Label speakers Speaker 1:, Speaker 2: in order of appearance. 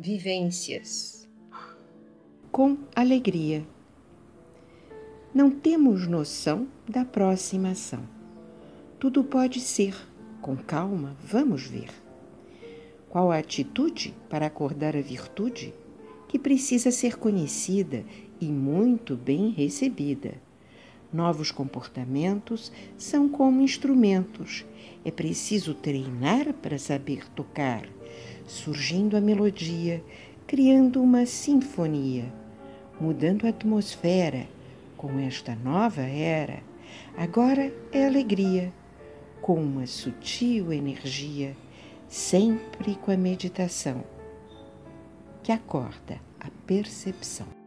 Speaker 1: vivências.
Speaker 2: Com alegria. Não temos noção da próxima ação. Tudo pode ser, com calma, vamos ver. Qual a atitude para acordar a virtude que precisa ser conhecida e muito bem recebida? Novos comportamentos são como instrumentos. É preciso treinar para saber tocar surgindo a melodia, criando uma sinfonia, mudando a atmosfera com esta nova era. Agora é alegria, com uma sutil energia, sempre com a meditação, que acorda a percepção.